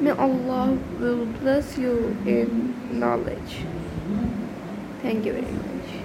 May Allah will bless you in knowledge. Thank you very much.